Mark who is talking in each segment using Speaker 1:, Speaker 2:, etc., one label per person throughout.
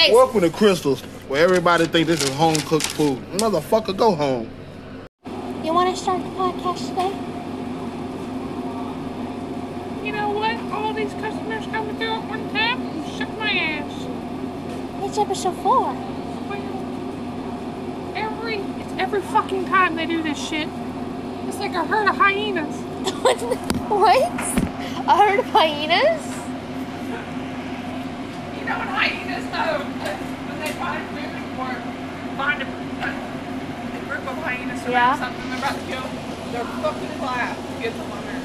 Speaker 1: Stacy.
Speaker 2: Welcome to Krystals, where everybody think this is home cooked food. Motherfucker, go home.
Speaker 1: You want to start the podcast today?
Speaker 3: You know what? All these customers coming through at one time and shook my ass.
Speaker 1: It's episode four.
Speaker 3: Well, every it's every fucking time they do this shit. It's like a herd of hyenas.
Speaker 1: what? A herd of hyenas?
Speaker 3: Hyenas know? When they find food or find a, a group of hyenas around
Speaker 1: Yeah.
Speaker 3: something they're about to kill, they're fucking to get them on there.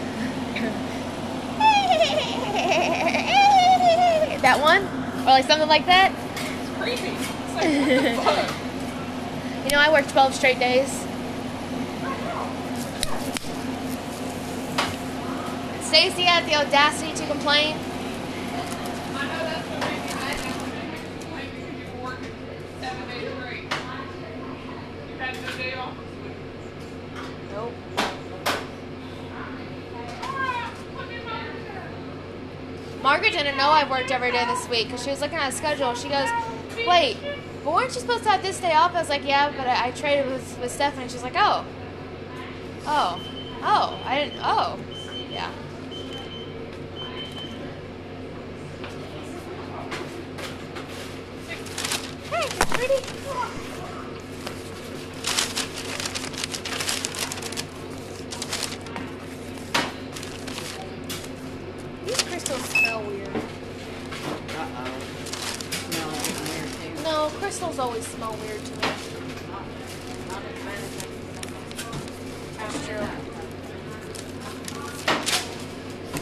Speaker 1: that one? Or like something like that?
Speaker 3: It's creepy. It's like, what the fuck?
Speaker 1: You know, I work 12 straight days. Stacy had the audacity to complain.
Speaker 3: I know that's what made me mad. That's what made me complain because you were working seven days straight. You had no day off this week.
Speaker 1: Nope.
Speaker 3: Ah, put me on there.
Speaker 1: Margaret didn't know I worked every day this week because she was looking at a schedule. She goes, Wait, but weren't you supposed to have this day off? I was like, Yeah, but I, I traded with, with Stephanie. She's like, Oh. Oh. Oh. I didn't. Oh. Yeah. Hey, pretty. These Krystals smell weird.
Speaker 4: Uh-oh. Smell like weird too.
Speaker 1: No, Krystals always smell weird to me.
Speaker 4: Not, not as bad as
Speaker 1: That's true.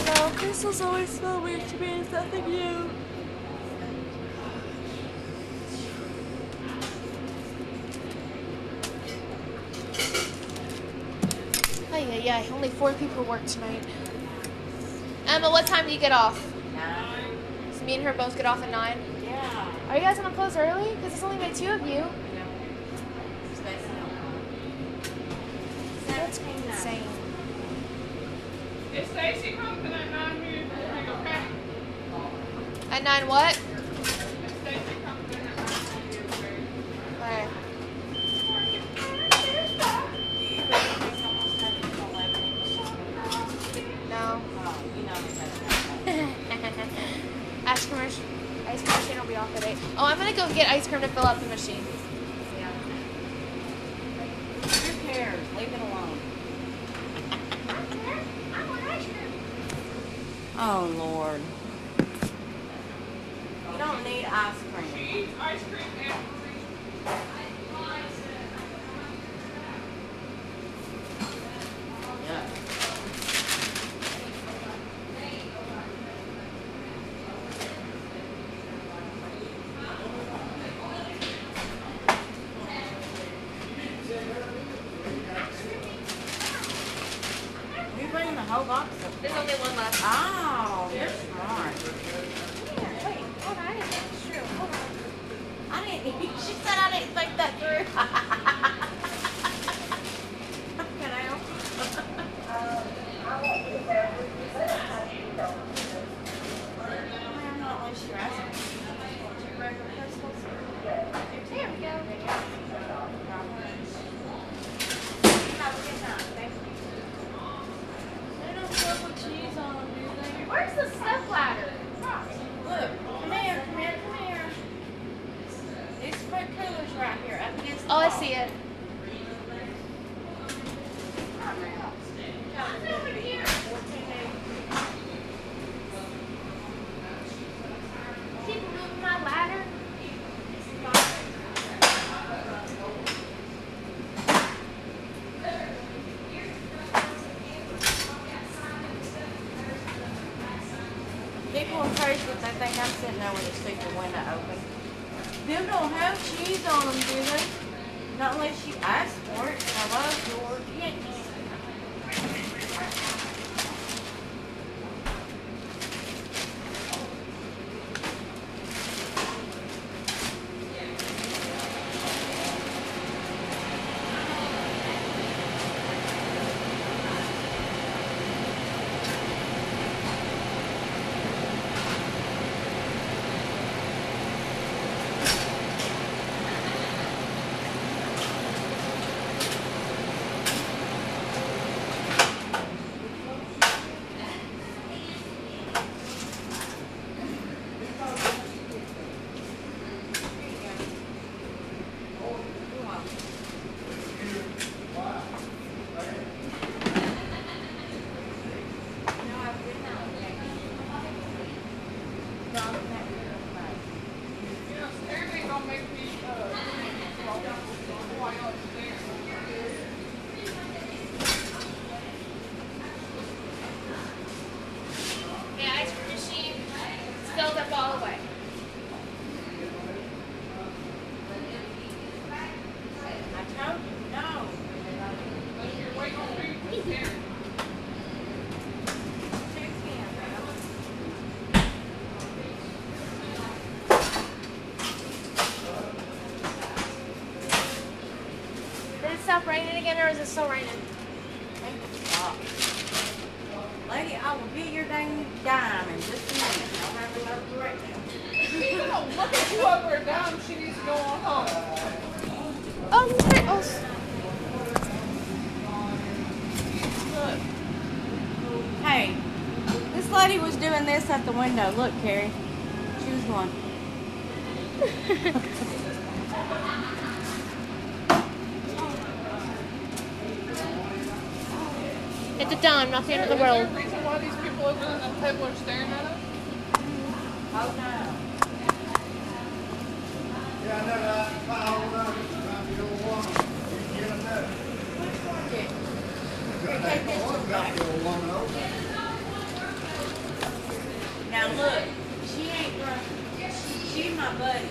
Speaker 1: No, Krystals always smell weird to me. It's nothing new. Yeah. Only four people work tonight. Emma, what time do you get off?
Speaker 4: Nine.
Speaker 1: So me and her both get off at nine.
Speaker 4: Yeah.
Speaker 1: Are you guys gonna close early? Because it's only been two of you. That's insane.
Speaker 3: If Stacy comes in at nine go back.
Speaker 1: At nine, what?
Speaker 4: Have cheese
Speaker 1: again, or is it still raining?
Speaker 4: Make it stop. Lady, I will get your dang dime in just a minute. I'll have it over right now.
Speaker 3: She don't look at you over a dime. She needs to go on home.
Speaker 1: Oh, okay. oh.
Speaker 4: Look. Hey, this lady was doing this at the window. Look, Carrie. She was going.
Speaker 1: It's a dime, not the end of the
Speaker 3: Is there
Speaker 1: world.
Speaker 3: a reason why these people over on the table are staring at us?
Speaker 4: Oh no. Take this one back. Now look, she ain't right. She's my buddy.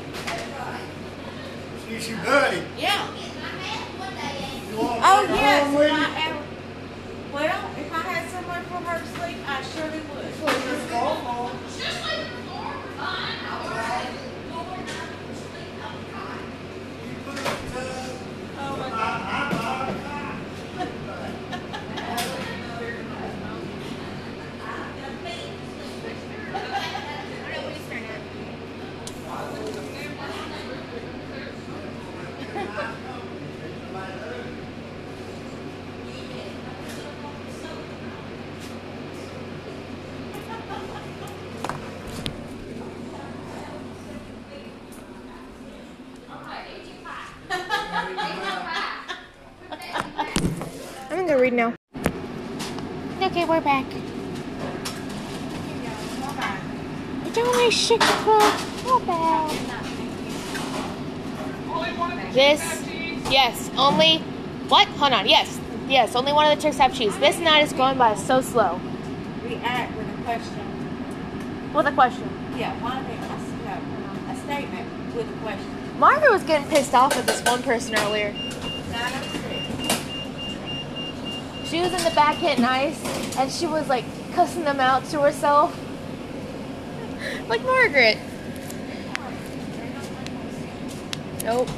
Speaker 5: She's your buddy.
Speaker 4: Yeah.
Speaker 5: You
Speaker 4: Oh
Speaker 5: to take her
Speaker 4: yes.
Speaker 5: home
Speaker 4: If
Speaker 5: with
Speaker 4: I
Speaker 5: you?
Speaker 4: ever, well, if I had somewhere for her to sleep, I surely would. Oh my God.
Speaker 1: I'm gonna go read now. Okay, we're back. Don't I shake the club? Not bad.
Speaker 3: Only of the
Speaker 1: This,
Speaker 3: chicks have cheese.
Speaker 1: yes, only, what? Hold on, yes, yes, only one of the chicks have cheese. This night is going by so slow.
Speaker 4: React with a question.
Speaker 1: With a question.
Speaker 4: Yeah, one thing, a statement with a question.
Speaker 1: Margaret was getting pissed off at this one person earlier.
Speaker 4: Nine six.
Speaker 1: She was in the back hitting ice, and she was like cussing them out to herself. like Margaret. Nope.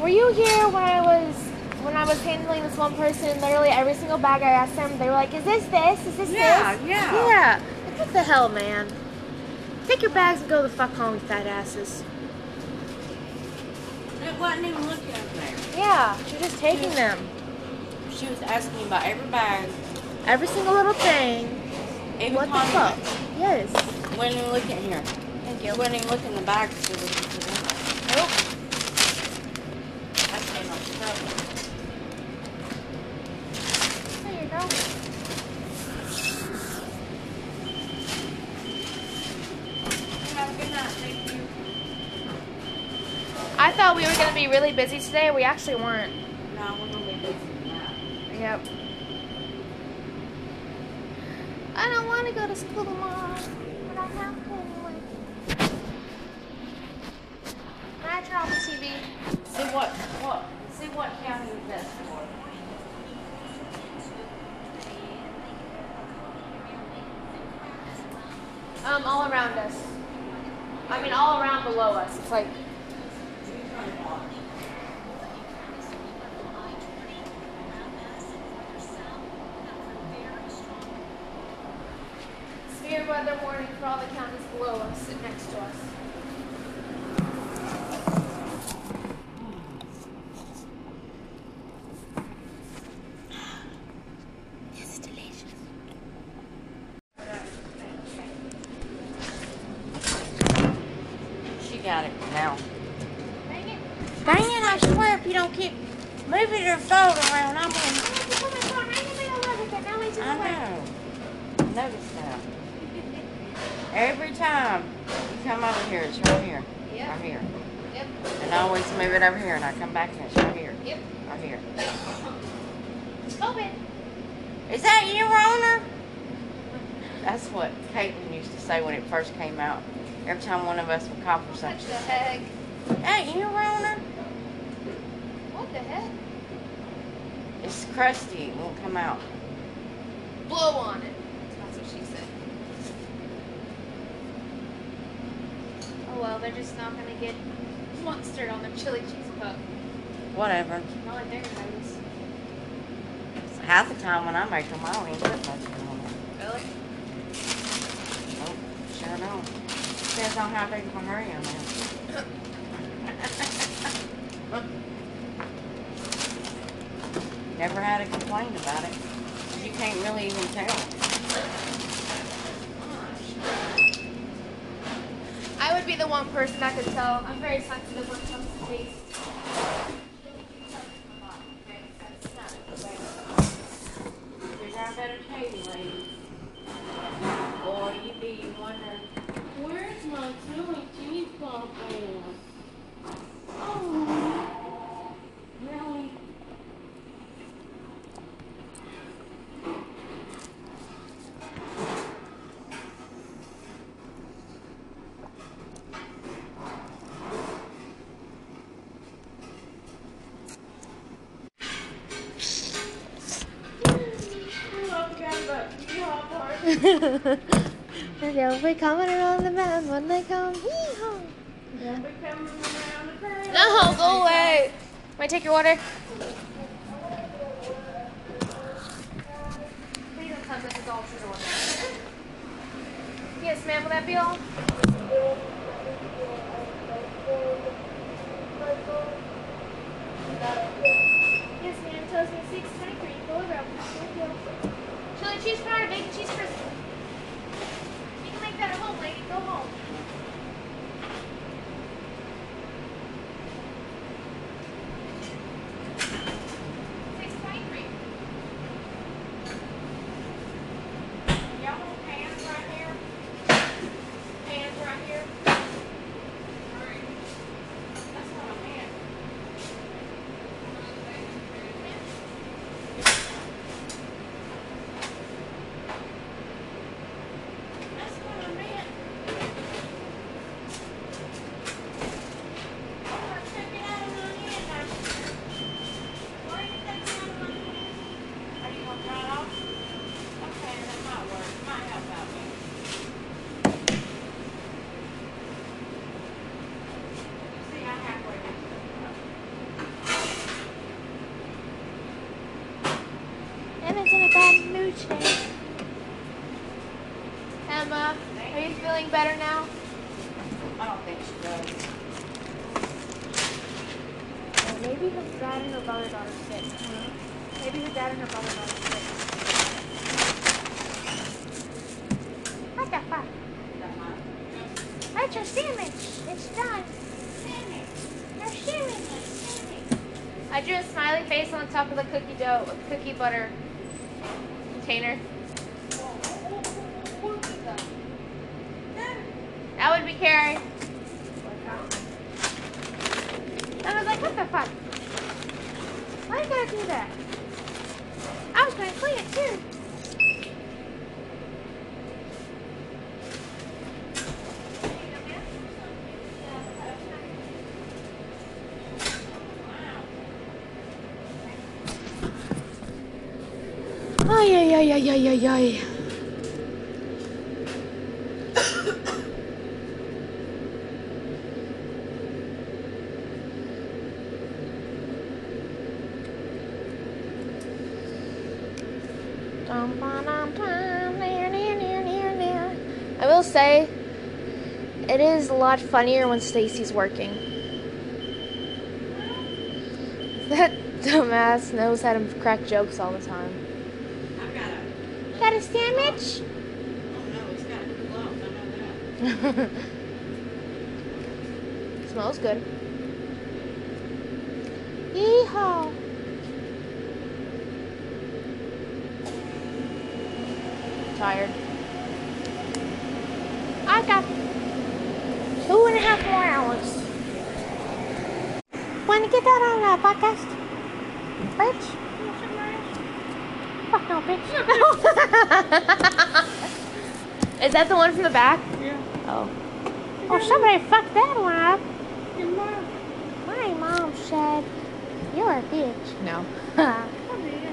Speaker 1: Were you here when I was when I was handling this one person? Literally every single bag I asked them, they were like, "Is this this? Is this
Speaker 4: Yeah,
Speaker 1: this?"
Speaker 4: yeah.
Speaker 1: Yeah. Like, what the hell, man? Take your bags and go the fuck home, you fat asses.
Speaker 4: It wasn't even looking up there.
Speaker 1: Yeah, you're just taking them.
Speaker 4: She was asking me about every bag,
Speaker 1: Every single little thing.
Speaker 4: even
Speaker 1: What the fuck? Yes.
Speaker 4: When you look in here.
Speaker 1: Thank
Speaker 4: You wouldn't even look in the bag was.
Speaker 1: Nope.
Speaker 4: I came up.
Speaker 1: There you go.
Speaker 4: Have a good night.
Speaker 1: I thought we were gonna be really busy today. We actually weren't.
Speaker 4: No, we're gonna be busy tonight.
Speaker 1: Yep. I don't want to go to school tomorrow, but I have to anyway. Can I turn off the TV?
Speaker 4: See what what see what county is best for.
Speaker 1: Um, all around us. I mean, all around below us. It's like severe weather warning for all the counties below us and next to us. It's delicious.
Speaker 4: She got it now.
Speaker 1: Dang it.
Speaker 4: Dang it, I swear if you don't keep moving your phone around, I'm gonna I know. Notice that. Every time you come over here, it's right here.
Speaker 1: Yep.
Speaker 4: Right here.
Speaker 1: Yep.
Speaker 4: And I always move it over here and I come back and it's right here.
Speaker 1: Yep.
Speaker 4: Right here.
Speaker 1: Open.
Speaker 4: Is that you, Rona? That's what Caitlin used to say when it first came out. Every time one of us would call for
Speaker 1: What
Speaker 4: something.
Speaker 1: the heck?
Speaker 4: Hey, you, Rona?
Speaker 1: What the heck?
Speaker 4: It's crusty. It won't come out.
Speaker 1: Blow on it. That's what she said. Oh well, they're just not gonna get mustard on their chili cheese pup.
Speaker 4: whatever.
Speaker 1: Not like they're gonna notice.
Speaker 4: Half the time when I make them, I don't even put much on them.
Speaker 1: Really?
Speaker 4: Nope, sure don't. Depends on how big of a hurry I'm in. Never had a complaint about it. You can't really even tell.
Speaker 1: I would be the one person that could tell. I'm very sensitive when it comes to taste.
Speaker 4: Figure out better Katie lady. Boy, you'd be wondering, where's my chili cheese
Speaker 1: They'll be coming around the bend when they come. Hee-haw. No, go away. May I take your water? Please don't tell me this is all sugar water. Yes, ma'am. Will that be all? Yes, ma'am. Tells me six twenty-three. Go around. Chili cheese powder, bacon cheese crisp. At home, lady. Go home. Six twenty-three.
Speaker 4: Y'all want pans right here? Pans right here? That's what I meant. That's what I meant. Oh, I took it out of my hand now. Why you take it out of my hand? Are you gonna dry it off? Okay, that might work, might help out me. See, I halfway did
Speaker 1: Emma's in a bad mood today. Emma, are you feeling better now?
Speaker 4: I don't think she does.
Speaker 1: maybe her dad and her brother got her sick. Maybe her dad and her brother got her sick. What the fuck?
Speaker 4: That might.
Speaker 1: That's your sandwich. It's done. Your sandwich. I drew a smiley face on top of the cookie dough, cookie butter container. That would be Carrie. I was like, what the fuck? Why you gotta do that? I was gonna clean it too. Ay, ay, ay, ay. I will say, it is a lot funnier when Stacy's working. That dumbass knows how to crack jokes all the time.
Speaker 4: I've a,
Speaker 1: sandwich?
Speaker 4: oh no, he's got a cool I know that.
Speaker 1: Smells good. Yeehaw. Tired. I got two and a half more hours. Want to get that on the podcast? Bitch? Fuck no, bitch. Is that the one from the back?
Speaker 3: Yeah.
Speaker 1: Oh. Oh, somebody fucked that one up.
Speaker 3: Your mom.
Speaker 1: My mom said, You're a bitch. No.
Speaker 3: Come here.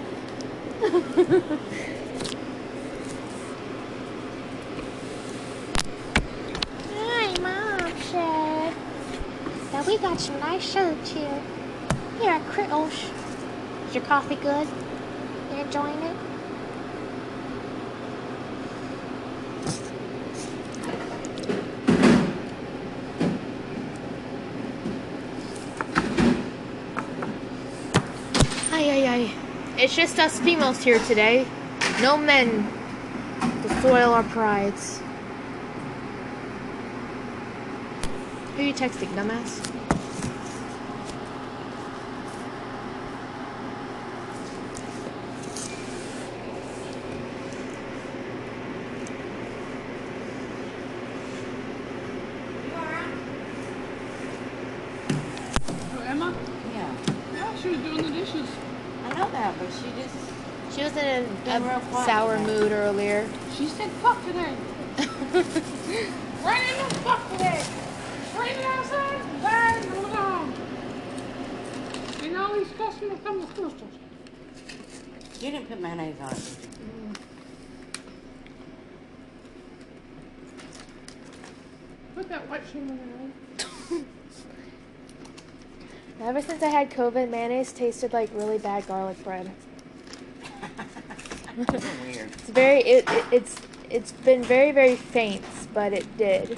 Speaker 1: My mom said that we got some nice shirts here. Here, Krittles. Oh, is your coffee good? You enjoying it? Ay, ay, ay. It's just us females here today. No men to soil our prides. Who are you texting, dumbass?
Speaker 3: Oh, Emma?
Speaker 4: Yeah.
Speaker 3: Yeah, she was doing the dishes.
Speaker 4: I know that, but she just.
Speaker 1: She was in a sour
Speaker 4: today.
Speaker 1: mood earlier.
Speaker 3: She said fuck today. Right in the fuck today. Raining outside, bad, and we're home. And all these customers come with Krystals.
Speaker 4: You didn't put mayonnaise on it. did?
Speaker 3: Put that white shimmer in
Speaker 1: Ever since I had COVID, mayonnaise tasted like really bad garlic bread.
Speaker 4: That's weird.
Speaker 1: It's very it, it it's it's been very very faint, but it did.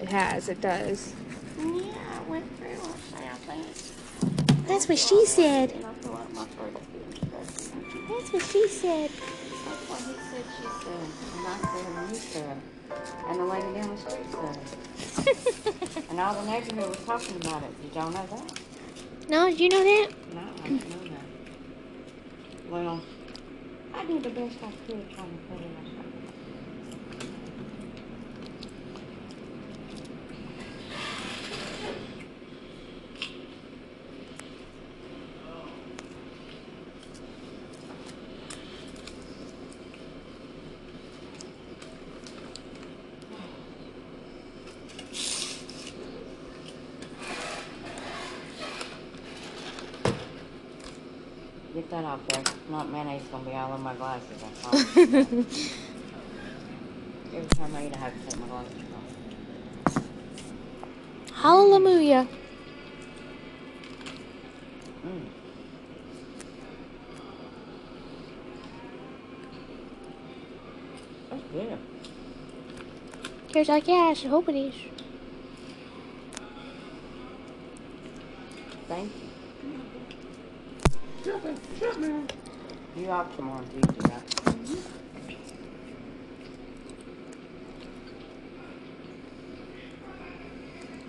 Speaker 1: It has. It does.
Speaker 4: Yeah, I went through it. I think.
Speaker 1: That's what she said.
Speaker 4: And I feel like my throat is getting disgusting.
Speaker 1: That's what she said.
Speaker 4: That's what he said, she said. And I said, and you said. And the lady down the street said. and all the neighborhood was talking about it. Did y'all know that?
Speaker 1: No, did you know that?
Speaker 4: No, I didn't know that. Well, I did the best I could trying to put it aside. Get that off there. Not mayonnaise gonna be all in my glasses. I promise. Every time I eat, I have to take my glasses off.
Speaker 1: Hallelujah.
Speaker 4: Mm. That's good.
Speaker 1: Here's like, yeah, I should hope it is.
Speaker 4: Thank you.
Speaker 3: Shut it, shut me.
Speaker 4: You have some more juice, right?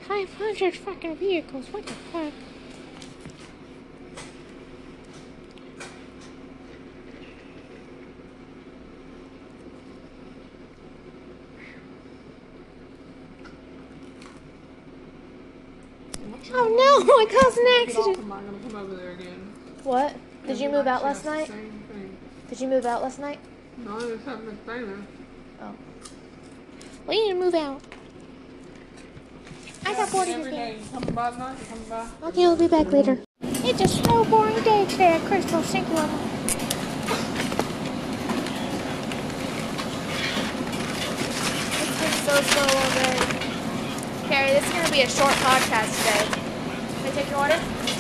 Speaker 1: Five hundred fucking vehicles. What the fuck? Oh no! I caused an
Speaker 3: Get off,
Speaker 1: accident.
Speaker 3: I'm gonna come over there again.
Speaker 1: What? Did you move out last
Speaker 3: has the
Speaker 1: night? Did you move out last night?
Speaker 3: No, something to say there.
Speaker 1: Oh. Well, you need to move out. I got bored of
Speaker 3: day,
Speaker 1: game.
Speaker 3: by tonight, you coming by.
Speaker 1: Okay, we'll be back later. It's a slow, boring day today at Crystal Synchro. It's been so slow all day. Carrie, this is going to be a short podcast today. Can I take your order?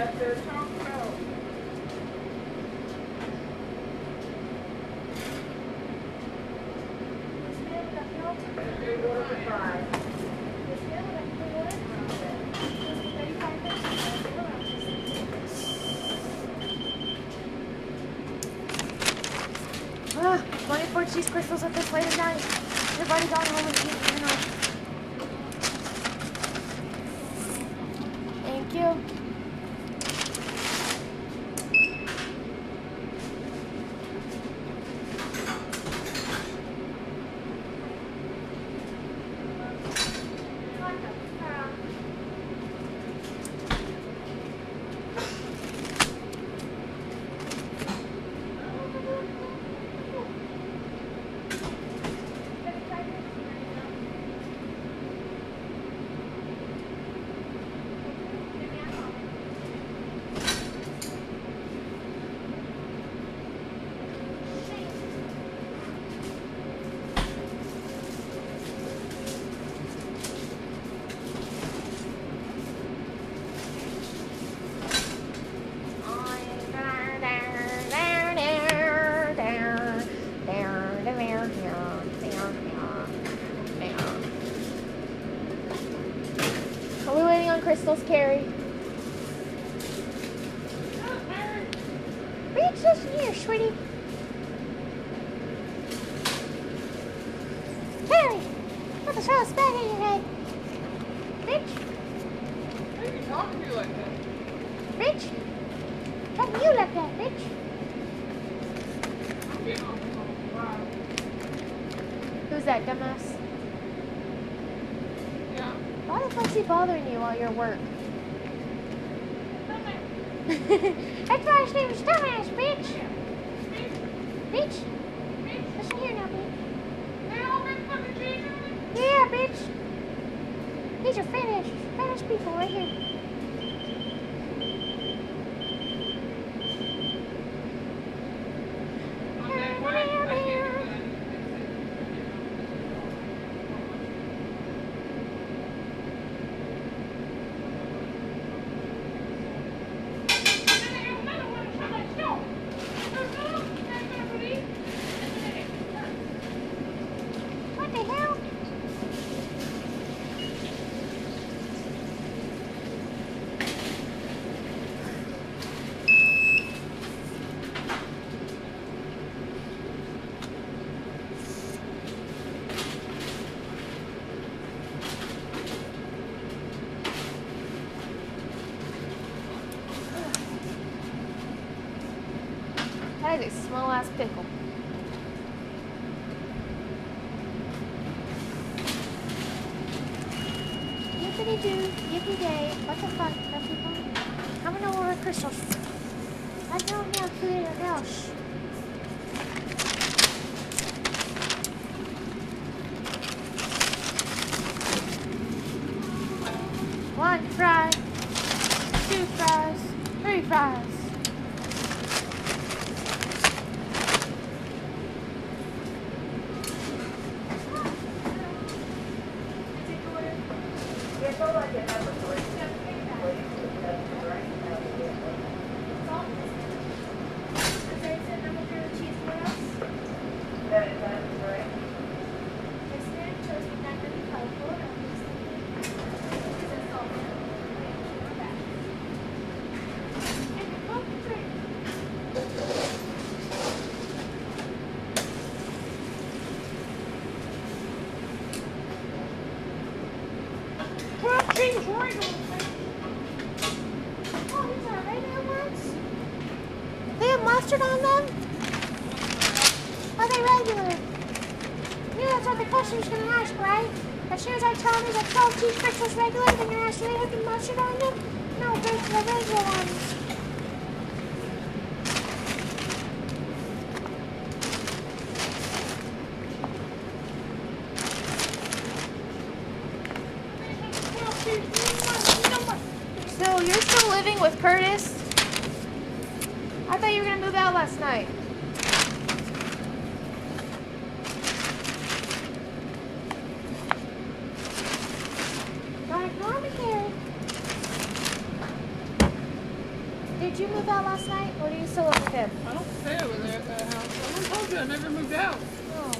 Speaker 3: That they're talking about.
Speaker 1: Ah, money for cheese Krystals at this late at night. Everybody gone home and eating That's why his name is dumbass, bitch. Bitch. Listen here now, bitch. Yeah, bitch. These are fat ass people right here.
Speaker 3: That
Speaker 1: is a small ass pickle. Yippity doo, yippee day, what the fuck, people? I'm gonna order. I don't have food in your house. One fry, two fries, three fries. Oh, these are regular ones? They have mustard on them? Are they regular? You know that's what the customer's gonna ask, right? As soon as I tell them that 12 cheese Krystals regular, they're gonna ask, do they have the mustard on them? No, they're the regular ones. right. Did you move out last night, or do you still live with him?
Speaker 6: I don't stay over there at that house. I told you I never moved out.
Speaker 1: Oh.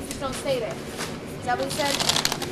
Speaker 1: You just don't stay there. Is that what you said?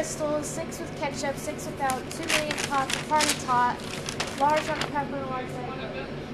Speaker 1: Krystals, six with ketchup, six without, two million pots, party tot, large on pepper, large on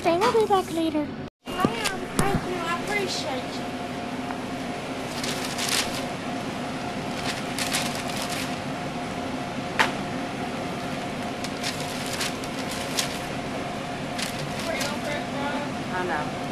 Speaker 1: Thursday. I'll be back later.
Speaker 3: I am. Thank you. I appreciate you. I know.